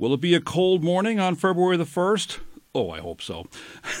Will it be a cold morning on February the 1st? Oh, I hope so.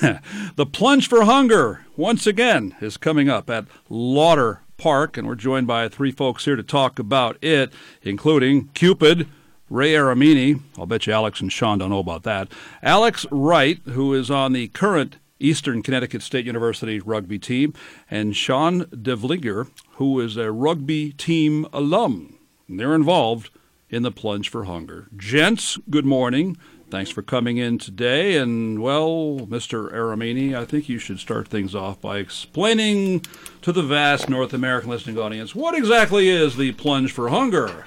the Plunge for Hunger, once again, is coming up at Lauter Park, and we're joined by three folks here to talk about it, including Cupid, Ray Aramini. I'll bet you Alex and Sean don't know about that. Alex Wright, who is on the current Eastern Connecticut State University rugby team, and Sean DeVliger, who is a rugby team alum. They're involved in the Plunge for Hunger. Gents, good morning. Thanks for coming in today. And, well, Mr. Aramini, I think you should start things off by explaining to the vast North American listening audience what exactly is the Plunge for Hunger?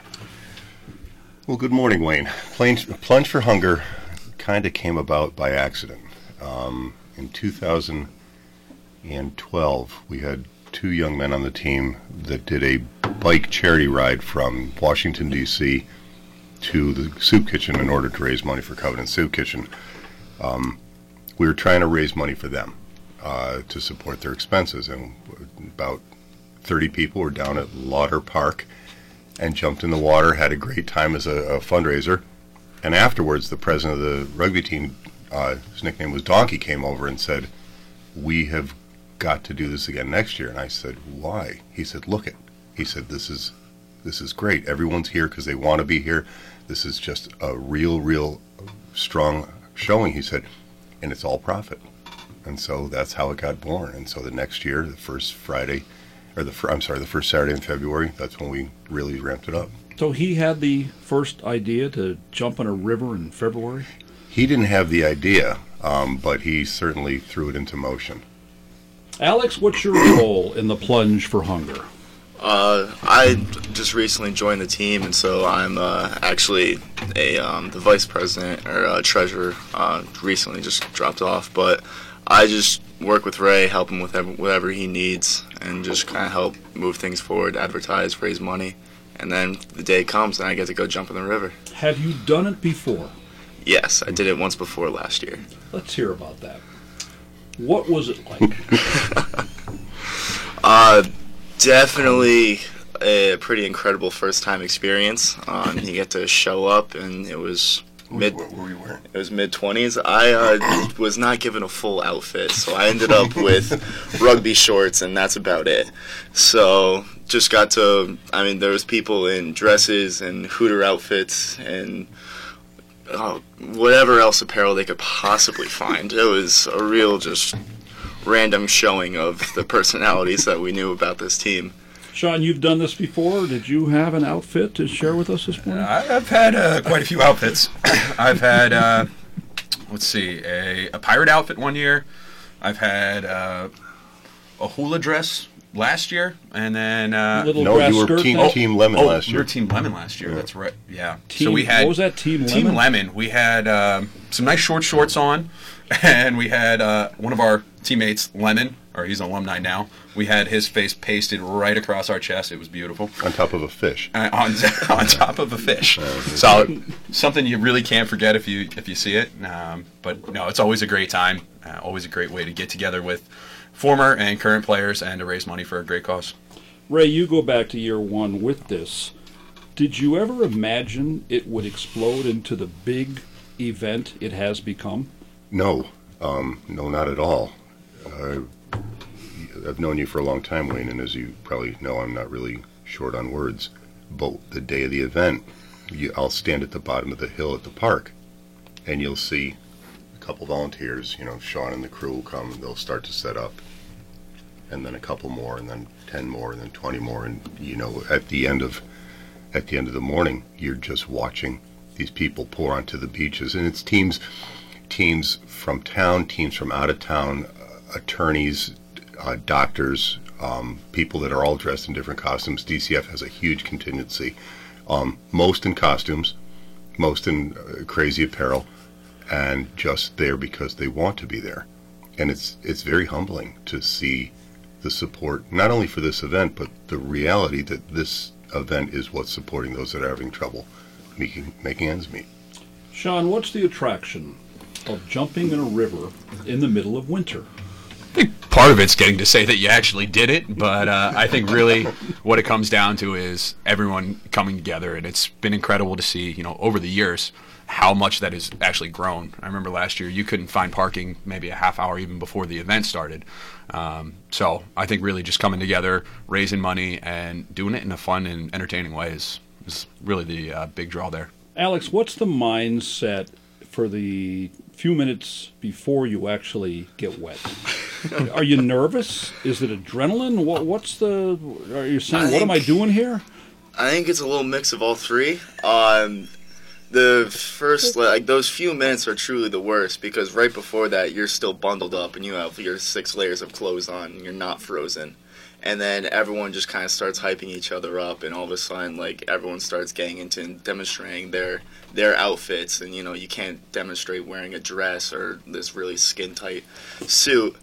Well, good morning, Wayne. Plunge, Plunge for Hunger kind of came about by accident. Um, in 2012, we had two young men on the team that did a bike charity ride from Washington, D.C. to the soup kitchen in order to raise money for Covenant Soup Kitchen. Um, we were trying to raise money for them uh, to support their expenses, and about 30 people were down at Lauter Park and jumped in the water, had a great time as a, a fundraiser. And afterwards, the president of the rugby team, uh, his nickname was Donkey, came over and said, "We have got to do this again next year." And I said, "Why?" He said, "Look it." He said, "This is this is great. Everyone's here because they want to be here. This is just a real, real strong showing." He said, "And it's all profit." And so that's how it got born. And so the next year, the first Friday, or the I'm sorry, the first Saturday in February, that's when we really ramped it up. So he had the first idea to jump in a river in February? He didn't have the idea, um, but he certainly threw it into motion. Alex, what's your role in the Plunge for Hunger? Uh, I just recently joined the team, and so I'm uh, actually a um, the vice president or uh, treasurer. Uh, recently, just dropped off, but I just work with Ray, help him with whatever he needs, and just kind of help move things forward, advertise, raise money, and then the day comes and I get to go jump in the river. Have you done it before? Yes, I did it once before last year. Let's hear about that. What was it like? uh, definitely a pretty incredible first time experience. Um, you get to show up, and it was mid. What were you wearing? It was mid twenties. I uh, was not given a full outfit, so I ended up with rugby shorts, and that's about it. So just got to. I mean, there was people in dresses and hooter outfits and uh, whatever else apparel they could possibly find. It was a real just random showing of the personalities that we knew about this team. Sean, you've done this before. Did you have an outfit to share with us this morning? Uh, I've had uh, quite a few outfits. I've had, uh, let's see, a, a, pirate outfit one year. I've had uh, a hula dress last year, and then uh, Little No, grass you were skirt team, team lemon oh, last we year. were Team Lemon last year. That's right. Yeah. Team, so we had what was that? Team Team Lemon? Lemon. We had um, some nice short shorts on, and we had uh, one of our teammates, Lemon, or he's an alumni now. We had his face pasted right across our chest. It was beautiful. on top of a fish. Uh, on, on top of a fish. So something you really can't forget if you if you see it. Um, but no, it's always a great time. Uh, always a great way to get together with former and current players and to raise money for a great cause. Ray, you go back to year one with this. Did you ever imagine it would explode into the big event it has become? No, um, no, not at all. Uh, I've known you for a long time, Wayne, and as you probably know, I'm not really short on words. But the day of the event, you, I'll stand at the bottom of the hill at the park, and you'll see a couple volunteers. You know, Sean and the crew will come, they'll start to set up, and then a couple more, and then ten more, and then twenty more, and you know, at the end of at the end of the morning, you're just watching these people pour onto the beaches, and it's teams teams from town, teams from out of town, attorneys, uh, doctors, um, people that are all dressed in different costumes. DCF has a huge contingency, um, most in costumes, most in uh, crazy apparel, and just there because they want to be there. And it's it's very humbling to see the support not only for this event, but the reality that this event is what's supporting those that are having trouble making making ends meet. Sean, what's the attraction of jumping in a river in the middle of winter? Part of it's getting to say that you actually did it, but uh, I think really what it comes down to is everyone coming together, and it's been incredible to see, you know, over the years how much that has actually grown. I remember last year you couldn't find parking maybe a half hour even before the event started. Um, so I think really just coming together, raising money, and doing it in a fun and entertaining way is, is really the uh, big draw there. Alex, what's the mindset for the few minutes before you actually get wet? are you nervous? Is it adrenaline? What, what's the? Are you saying, "What am I doing here"? I think it's a little mix of all three. Um, the first like those few minutes are truly the worst because right before that you're still bundled up and you have your six layers of clothes on and you're not frozen and then everyone just kind of starts hyping each other up and all of a sudden like everyone starts getting into demonstrating their their outfits and you know you can't demonstrate wearing a dress or this really skin tight suit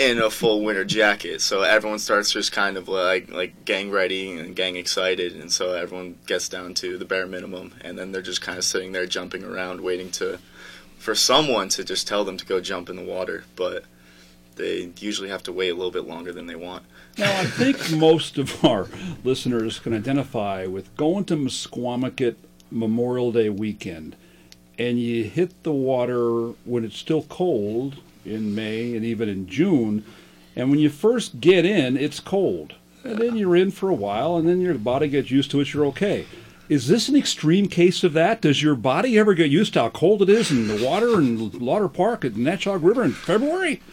in a full winter jacket. So everyone starts just kind of like like gang ready and gang excited, and so everyone gets down to the bare minimum, and then they're just kind of sitting there jumping around, waiting to for someone to just tell them to go jump in the water, but they usually have to wait a little bit longer than they want. Now, I think most of our listeners can identify with going to Misquamicut Memorial Day weekend, and you hit the water when it's still cold in May and even in June. And when you first get in, it's cold. And then you're in for a while, and then your body gets used to it, you're okay. Is this an extreme case of that? Does your body ever get used to how cold it is in the water in Lauter Park at Natchaug River in February?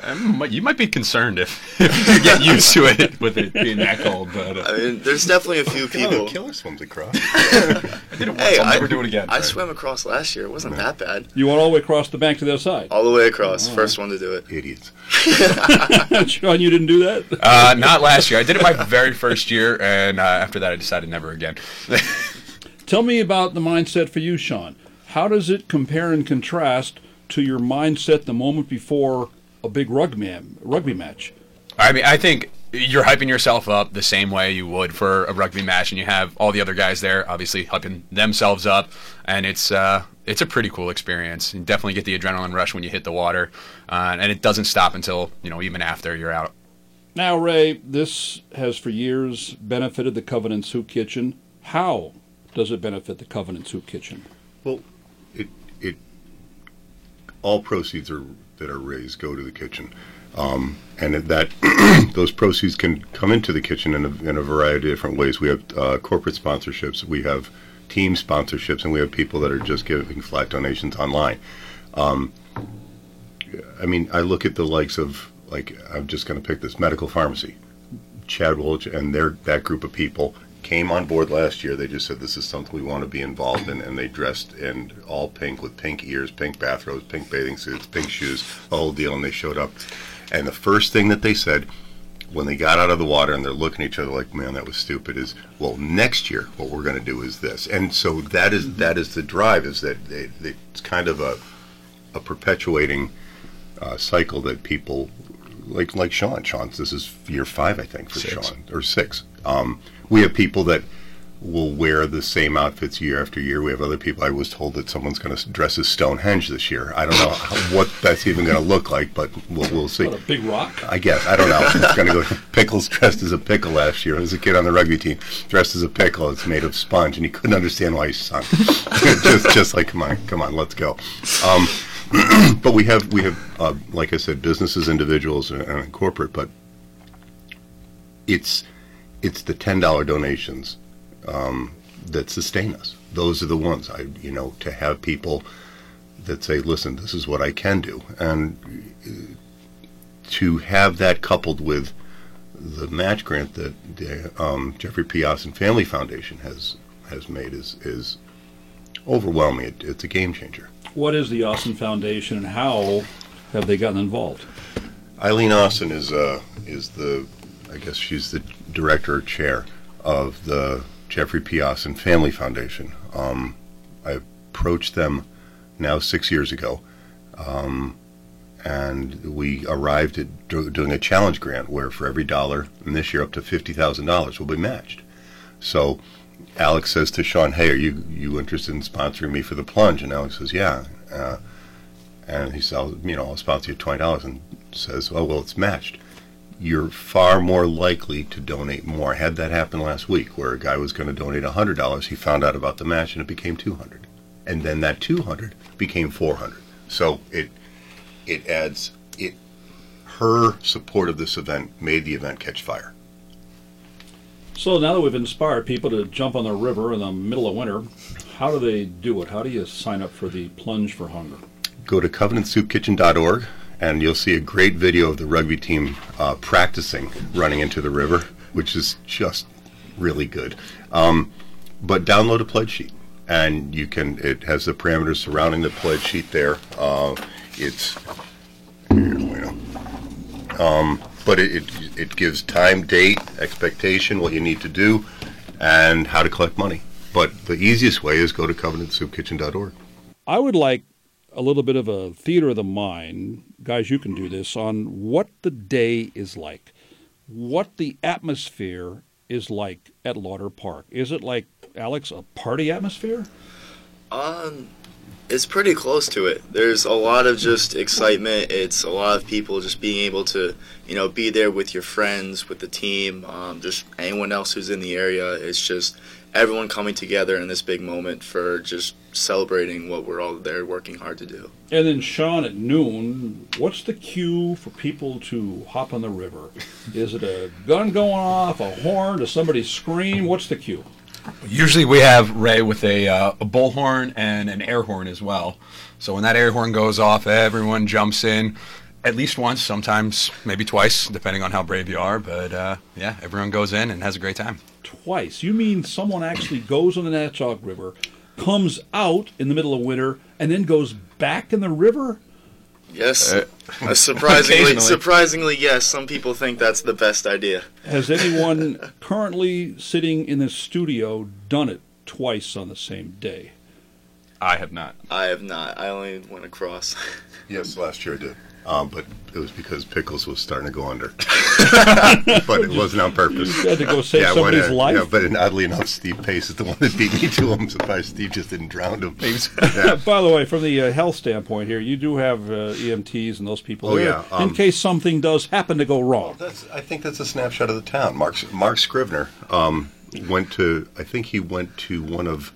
Um, you might be concerned if, if you get used to it with it being that cold. But uh, I mean, there's definitely a few people. Killer swims across. I did it once. Hey, I'll I, never do it again. I swam across last year. It wasn't that bad. You went all the way across the bank to the other side. All the way across. First one to do it. Idiots. Sean, you didn't do that? Uh, not last year. I did it my very first year, and uh, after that, I decided never again. Tell me about the mindset for you, Sean. How does it compare and contrast to your mindset the moment before a big rugby, rugby match? I mean, I think you're hyping yourself up the same way you would for a rugby match, and you have all the other guys there, obviously hyping themselves up, and it's uh, it's a pretty cool experience. You definitely get the adrenaline rush when you hit the water, uh, and it doesn't stop until you know even after you're out. Now, Ray, this has for years benefited the Covenant Soup Kitchen. How does it benefit the Covenant Soup Kitchen? Well, it it all proceeds are that are raised go to the kitchen, um, and that those proceeds can come into the kitchen in a, in a variety of different ways. We have uh, corporate sponsorships, we have team sponsorships, and we have people that are just giving flat donations online. Um, I mean, I look at the likes of like I'm just going to pick this medical pharmacy, Chad Wolch and their that group of people came on board last year. They just said this is something we want to be involved in, and they dressed in all pink with pink ears, pink bathrobes, pink bathing suits, pink shoes, the whole deal. And they showed up, and the first thing that they said when they got out of the water and they're looking at each other like, "Man, that was stupid." Is well, next year what we're going to do is this, and so that is, that is the drive. Is that they, they, it's kind of a a perpetuating uh, cycle that people like like Sean. Sean, this is year five, I think, for Six. Sean or six. Um, we have people that will wear the same outfits year after year. We have other people. I was told that someone's going to dress as Stonehenge this year. I don't know how, what that's even going to look like, but we'll, we'll see. What, a big rock? I guess I don't know. It's going to go. Pickles dressed as a pickle last year. There was a kid on the rugby team dressed as a pickle. It's made of sponge, and he couldn't understand why he sunk. just, just like, come on, come on, let's go. Um, but we have, we have, uh, like I said, businesses, individuals, and, and corporate. But it's, it's the ten dollar donations um, that sustain us. Those are the ones I, you know, to have people that say, "Listen, this is what I can do," and uh, to have that coupled with the match grant that the um, Jeffrey P. Austin Family Foundation has has made is is overwhelming. It, it's a game changer. What is the Austin Foundation and how have they gotten involved? Eileen Austin is uh, is the I guess she's the director or chair of the Jeffrey P. Austin Family Foundation. Um, I approached them now six years ago, um, and we arrived at do, doing a challenge grant where for every dollar, and this year up to fifty thousand dollars will be matched. So Alex says to Sean, "Hey, are you you interested in sponsoring me for the plunge?" And Alex says, "Yeah." Uh, and he says, "You know, I'll sponsor you twenty dollars." And says, "Oh well, it's matched," you're far more likely to donate more. I had that happen last week, where a guy was going to donate hundred dollars. He found out about the match, and it became two hundred, and then that two hundred became four hundred. So it it adds it. Her support of this event made the event catch fire. So now that we've inspired people to jump on the river in the middle of winter, how do they do it? How do you sign up for the Plunge for Hunger? Go to covenantsoupkitchen.org and you'll see a great video of the rugby team uh, practicing running into the river, which is just really good. Um, but download a pledge sheet, and you can. It has the parameters surrounding the pledge sheet there. Uh, it's here, um, but it, it it gives time, date, expectation, what you need to do, and how to collect money. But the easiest way is go to covenantsoupkitchen.org. I would like a little bit of a theater of the mind, guys, you can do this, on what the day is like, what the atmosphere is like at Lauter Park. Is it like, Alex, a party atmosphere? Um, it's pretty close to it. There's a lot of just excitement. It's a lot of people just being able to, you know, be there with your friends, with the team, um, just anyone else who's in the area. It's just everyone coming together in this big moment for just celebrating what we're all there working hard to do. And then, Sean, at noon, what's the cue for people to hop on the river? Is it a gun going off, a horn? Does somebody scream? What's the cue? Usually we have Ray with a, uh, a bullhorn and an air horn as well. So when that air horn goes off, everyone jumps in at least once, sometimes maybe twice, depending on how brave you are. But uh, yeah, everyone goes in and has a great time. Twice? You mean someone actually goes on the Natchaug River, comes out in the middle of winter, and then goes back in the river? Yes, uh, surprisingly, surprisingly, yes. Some people think that's the best idea. Has anyone currently sitting in the studio done it twice on the same day? I have not. I have not. I only went across. yes, last year I did. Um, but it was because Pickles was starting to go under. but it wasn't on purpose. You had to go save yeah, somebody's uh, life. Yeah, but oddly enough, Steve Pace is the one that beat me to him. I'm surprised Steve just didn't drown him. Yeah. By the way, from the uh, health standpoint here, you do have uh, EMTs and those people oh, there yeah. Um, in case something does happen to go wrong. Well, I think that's a snapshot of the town. Mark, Mark Scrivener um, went to, I think he went to one of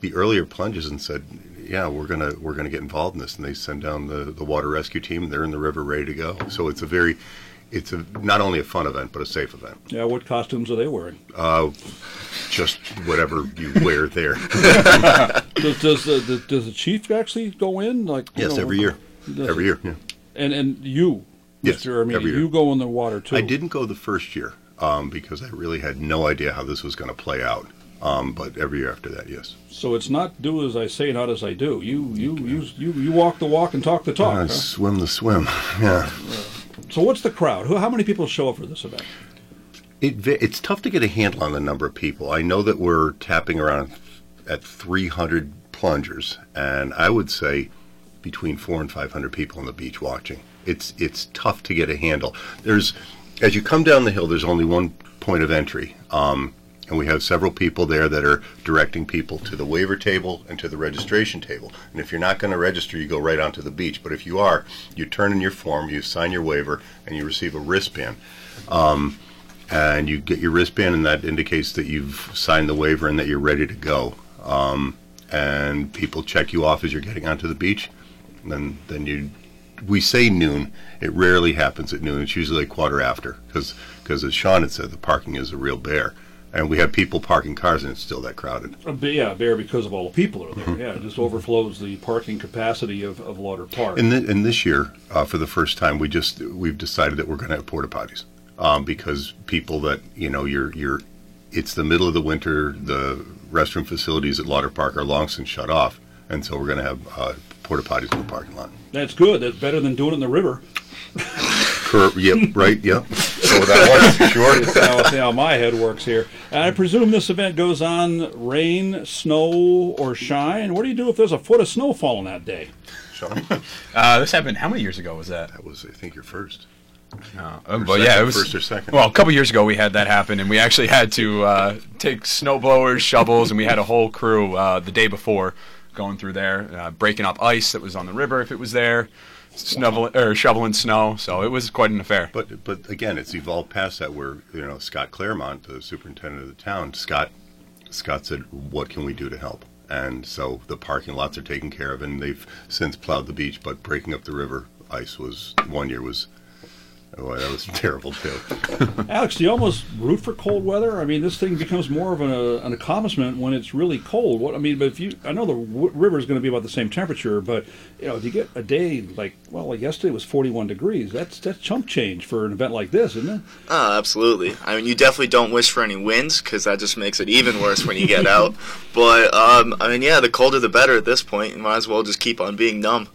the earlier plunges and said, yeah, we're gonna we're gonna get involved in this, and they send down the the water rescue team. They're in the river, ready to go. So it's a very it's a not only a fun event but a safe event. Yeah, what costumes are they wearing? Uh, just whatever you wear there. does does the, does the chief actually go in? Like yes, know, every year. Every year, yeah. And and you, yes, Mr. Armini, you go in the water too. I didn't go the first year um, because I really had no idea how this was going to play out. Um, but every year after that, yes. So it's not do as I say, not as I do. You you you you, you walk the walk and talk the talk. Uh, huh? Swim the swim. Yeah. So what's the crowd? How many people show up for this event? It, it's tough to get a handle on the number of people. I know that we're tapping around at 300 plungers, and I would say between four and 500 people on the beach watching. It's it's tough to get a handle. There's as you come down the hill, there's only one point of entry. Um, and we have several people there that are directing people to the waiver table and to the registration table. And if you're not going to register, you go right onto the beach. But if you are, you turn in your form, you sign your waiver, and you receive a wristband. Um, and you get your wristband, and that indicates that you've signed the waiver and that you're ready to go. Um, and people check you off as you're getting onto the beach. And then, then you, we say noon. It rarely happens at noon. It's usually a quarter after, because as Sean had said, the parking is a real bear and we have people parking cars, and it's still that crowded. Uh, yeah, bare because of all the people are there. Mm-hmm. Yeah, it just overflows the parking capacity of, of Lauter Park. And, th- and this year, uh, for the first time, we just we've decided that we're going to have porta potties um, because people that you know you're you're it's the middle of the winter. The restroom facilities at Lauter Park are long since shut off, and so we're going to have uh, porta potties in the parking lot. That's good. That's better than doing it in the river. Cur- yep, right, yep. So that works, sure. That's how, how my head works here. And I presume this event goes on rain, snow, or shine. What do you do if there's a foot of snow falling that day? Sean? Uh, this happened, how many years ago was that? That was, I think, your first. Uh, but yeah, it was first or second. Well, a couple years ago we had that happen, and we actually had to uh, take snow blowers, shovels, and we had a whole crew uh, the day before going through there, uh, breaking up ice that was on the river if it was there, or shoveling snow. So it was quite an affair. But but again, it's evolved past that. Where you know Scott Claremont, the superintendent of the town, Scott Scott said, "What can we do to help?" And so the parking lots are taken care of, and they've since plowed the beach. But breaking up the river ice was one year was Oh, that was terrible too. Alex, do you almost root for cold weather? I mean, this thing becomes more of an, uh, an accomplishment when it's really cold. What I mean, but if you, I know the w- river is going to be about the same temperature, but you know, if you get a day like, well, like yesterday was 41 degrees. That's that's chump change for an event like this, isn't it? Oh, absolutely. I mean, you definitely don't wish for any winds because that just makes it even worse when you get out. But um, I mean, yeah, the colder the better at this point. You might as well just keep on being numb.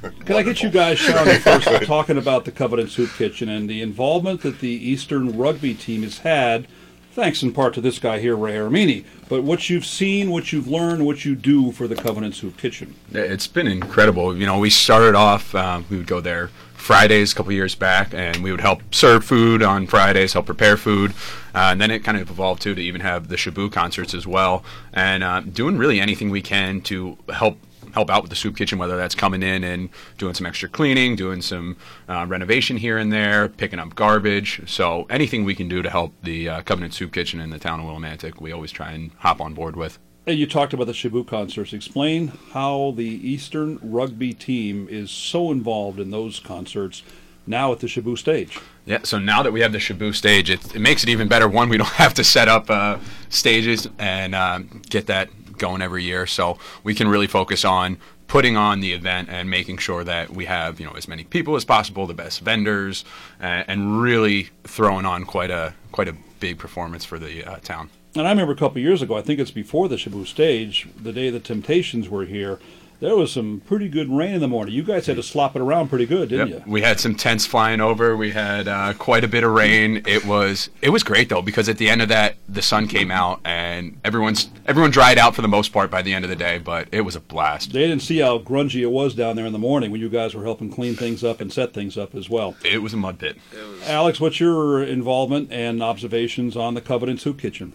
Can I get you guys shouting first, talking about the Covenant Soup Kitchen and the involvement that the Eastern rugby team has had, thanks in part to this guy here, Ray Armini, but what you've seen, what you've learned, what you do for the Covenant Soup Kitchen. It's been incredible. You know, we started off, um, we would go there Fridays a couple years back, and we would help serve food on Fridays, help prepare food, uh, and then it kind of evolved too to even have the Shaboo concerts as well, and uh, doing really anything we can to help help out with the soup kitchen, whether that's coming in and doing some extra cleaning, doing some uh, renovation here and there, picking up garbage. So anything we can do to help the uh, Covenant Soup Kitchen in the town of Willimantic, we always try and hop on board with. And you talked about the Shaboo concerts. Explain how the Eastern rugby team is so involved in those concerts now at the Shaboo stage. Yeah, so now that we have the Shaboo stage, it, it makes it even better. One, we don't have to set up uh, stages and uh, get that going every year. So we can really focus on putting on the event and making sure that we have you know as many people as possible, the best vendors, uh, and really throwing on quite a quite a big performance for the uh, town. And I remember a couple years ago, I think it's before the Shaboo stage, the day the Temptations were here there was some pretty good rain in the morning. You guys had to slop it around pretty good, didn't yep. you? We had some tents flying over. We had uh, quite a bit of rain. It was it was great though because at the end of that the sun came out and everyone's everyone dried out for the most part by the end of the day. But it was a blast. They didn't see how grungy it was down there in the morning when you guys were helping clean things up and set things up as well. It was a mud pit. Alex, what's your involvement and observations on the Covenant Soup Kitchen?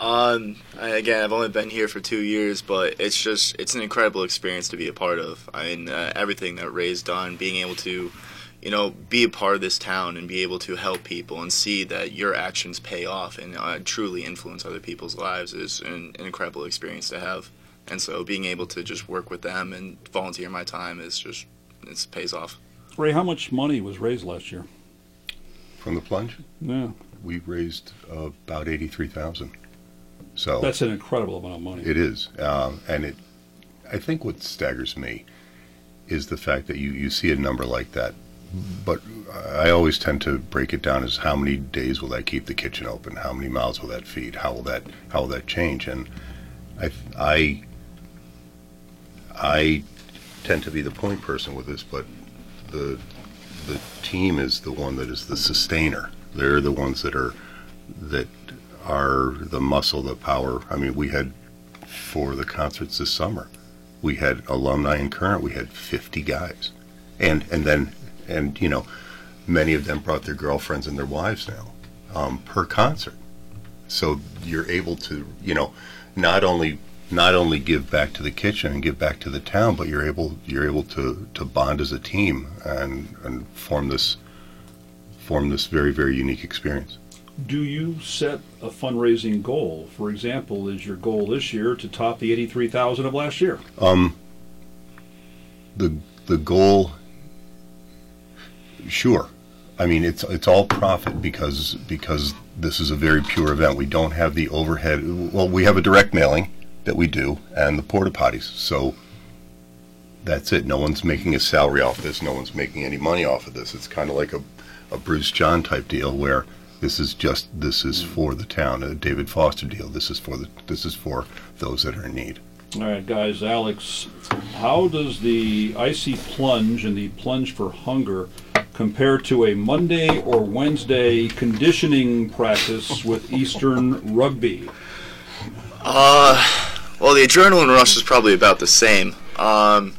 Um, again, I've only been here for two years, but it's just it's an incredible experience to be a part of. I mean, uh, everything that Ray's done, being able to, you know, be a part of this town and be able to help people and see that your actions pay off and uh, truly influence other people's lives is an, an incredible experience to have. And so, being able to just work with them and volunteer my time is just it pays off. Ray, how much money was raised last year? From the plunge? Yeah, we raised uh, about eighty-three thousand. So that's an incredible amount of money. It is, um, and it. I think what staggers me is the fact that you you see a number like that, but I always tend to break it down as how many days will that keep the kitchen open? How many miles will that feed? How will that how will that change? And I I I tend to be the point person with this, but the the team is the one that is the sustainer. They're the ones that are that are the muscle, the power. I mean, we had for the concerts this summer, we had alumni and current. We had 50 guys, and and then and you know, many of them brought their girlfriends and their wives now um, per concert. So you're able to you know, not only not only give back to the kitchen and give back to the town, but you're able you're able to, to bond as a team and, and form this form this very very unique experience do you set a fundraising goal? For example, is your goal this year to top the eighty-three thousand of last year? Um, the the goal, sure. I mean, it's it's all profit because because this is a very pure event. We don't have the overhead. Well, we have a direct mailing that we do and the porta potties. So that's it. No one's making a salary off this. No one's making any money off of this. It's kind of like a, a Bruce John type deal where this is just this is for the town. A David Foster deal. This is for the this is for those that are in need. All right, guys. Alex, how does the icy plunge and the plunge for hunger compare to a Monday or Wednesday conditioning practice with Eastern Rugby? Uh, well, the adrenaline rush is probably about the same. Um,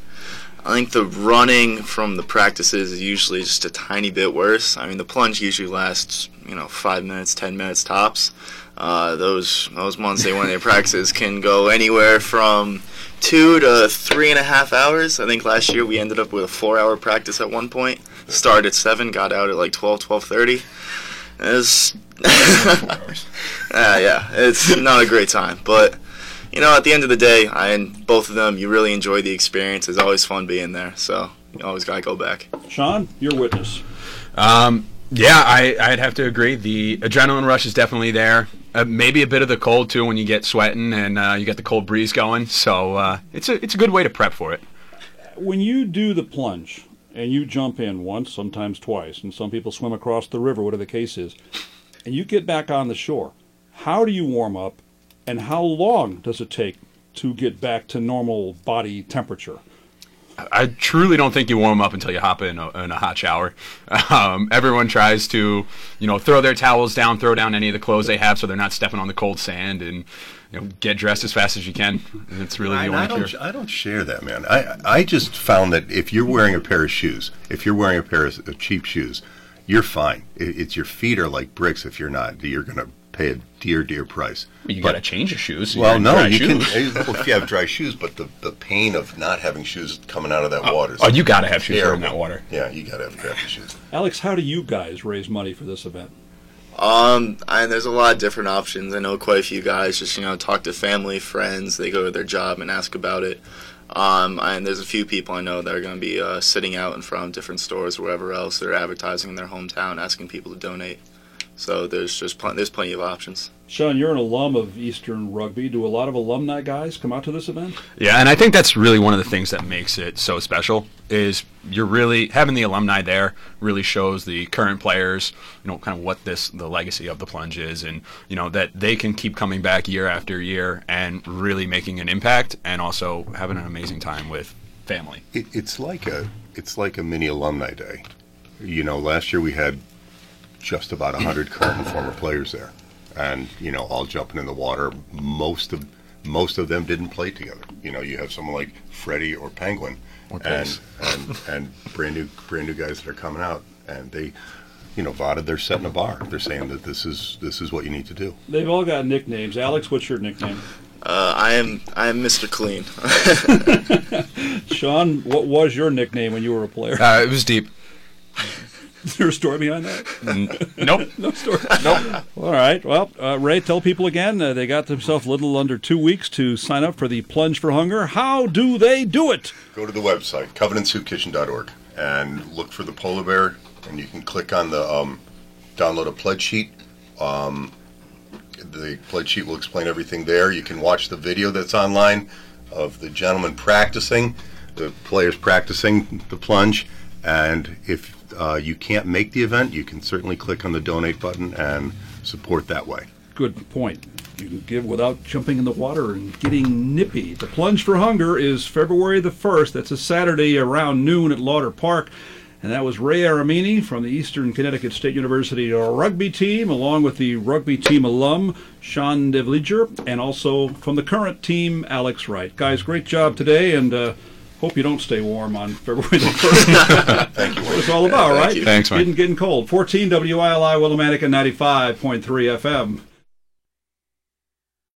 I think the running from the practices is usually just a tiny bit worse. I mean, the plunge usually lasts, you know, five minutes, ten minutes tops. Uh, those those months they one-day practices can go anywhere from two to three and a half hours. I think last year we ended up with a four-hour practice at one point. Started at seven, got out at like 12, 12.30. It's uh, yeah, it's not a great time, but you know, at the end of the day, I and both of them, you really enjoy the experience. It's always fun being there, so you always gotta go back. Sean, your witness. Um, yeah, I, I'd have to agree. The adrenaline rush is definitely there. Uh, maybe a bit of the cold too when you get sweating and uh, you get the cold breeze going. So uh, it's a it's a good way to prep for it. When you do the plunge and you jump in once, sometimes twice, and some people swim across the river, whatever the case is, and you get back on the shore, how do you warm up, and how long does it take to get back to normal body temperature? I truly don't think you warm up until you hop in a, in a hot shower. Um, everyone tries to, you know, throw their towels down, throw down any of the clothes they have, so they're not stepping on the cold sand, and you know, get dressed as fast as you can. It's really the I, only I don't, cure. I don't share that, man. I, I just found that if you're wearing a pair of shoes, if you're wearing a pair of cheap shoes, you're fine. It, it's your feet are like bricks. If you're not, you're going to pay a dear, dear price. You got to change your shoes. Well, You're no, you shoes. can well, if you have dry shoes, but the, the pain of not having shoes coming out of that water. Oh, you got to have shoes terrible. in that water. Yeah, you got to have crappy shoes. Alex, how do you guys raise money for this event? Um, and there's a lot of different options. I know quite a few guys just you know talk to family, friends. They go to their job and ask about it. Um, and there's a few people I know that are going to be uh, sitting out in front of different stores wherever else they're advertising in their hometown, asking people to donate. So there's just pl- there's plenty of options. Sean, you're an alum of Eastern Rugby. Do a lot of alumni guys come out to this event? Yeah, and I think that's really one of the things that makes it so special is you're really having the alumni there really shows the current players, you know, kind of what this the legacy of the plunge is and you know that they can keep coming back year after year and really making an impact and also having an amazing time with family. It, it's like a it's like a mini alumni day. You know, last year we had just about hundred current and former players there, and you know, all jumping in the water. Most of most of them didn't play together. You know, you have someone like Freddie or Penguin, Or and and and brand new brand new guys that are coming out, and they. You know, Vada, they're setting a bar. They're saying that this is this is what you need to do. They've all got nicknames. Alex, what's your nickname? Uh, I am I am Mr. Clean. Sean, what was your nickname when you were a player? Uh, it was deep. Is there a story behind that? Nope. No story. Nope. All right. Well, uh, Ray, tell people again. Uh, they got themselves a little under two weeks to sign up for the Plunge for Hunger. How do they do it? Go to the website, covenantsoupkitchen.org, and look for the polar bear, and you can click on the um, download a pledge sheet. Um, the pledge sheet will explain everything there. You can watch the video that's online of the gentleman practicing, the players practicing the plunge, and if uh, you can't make the event, you can certainly click on the donate button and support that way. Good point. You can give without jumping in the water and getting nippy. The Plunge for Hunger is February the 1st. That's a Saturday around noon at Lauter Park. And that was Ray Aramini from the Eastern Connecticut State University rugby team, along with the rugby team alum, Sean DeVliger, and also from the current team, Alex Wright. Guys, great job today, and uh, hope you don't stay warm on February the 1st. Thank you. what it's all about, right? you. Thanks, Mike. Getting, getting cold. 14 WILI Willimantic and 95.3 FM.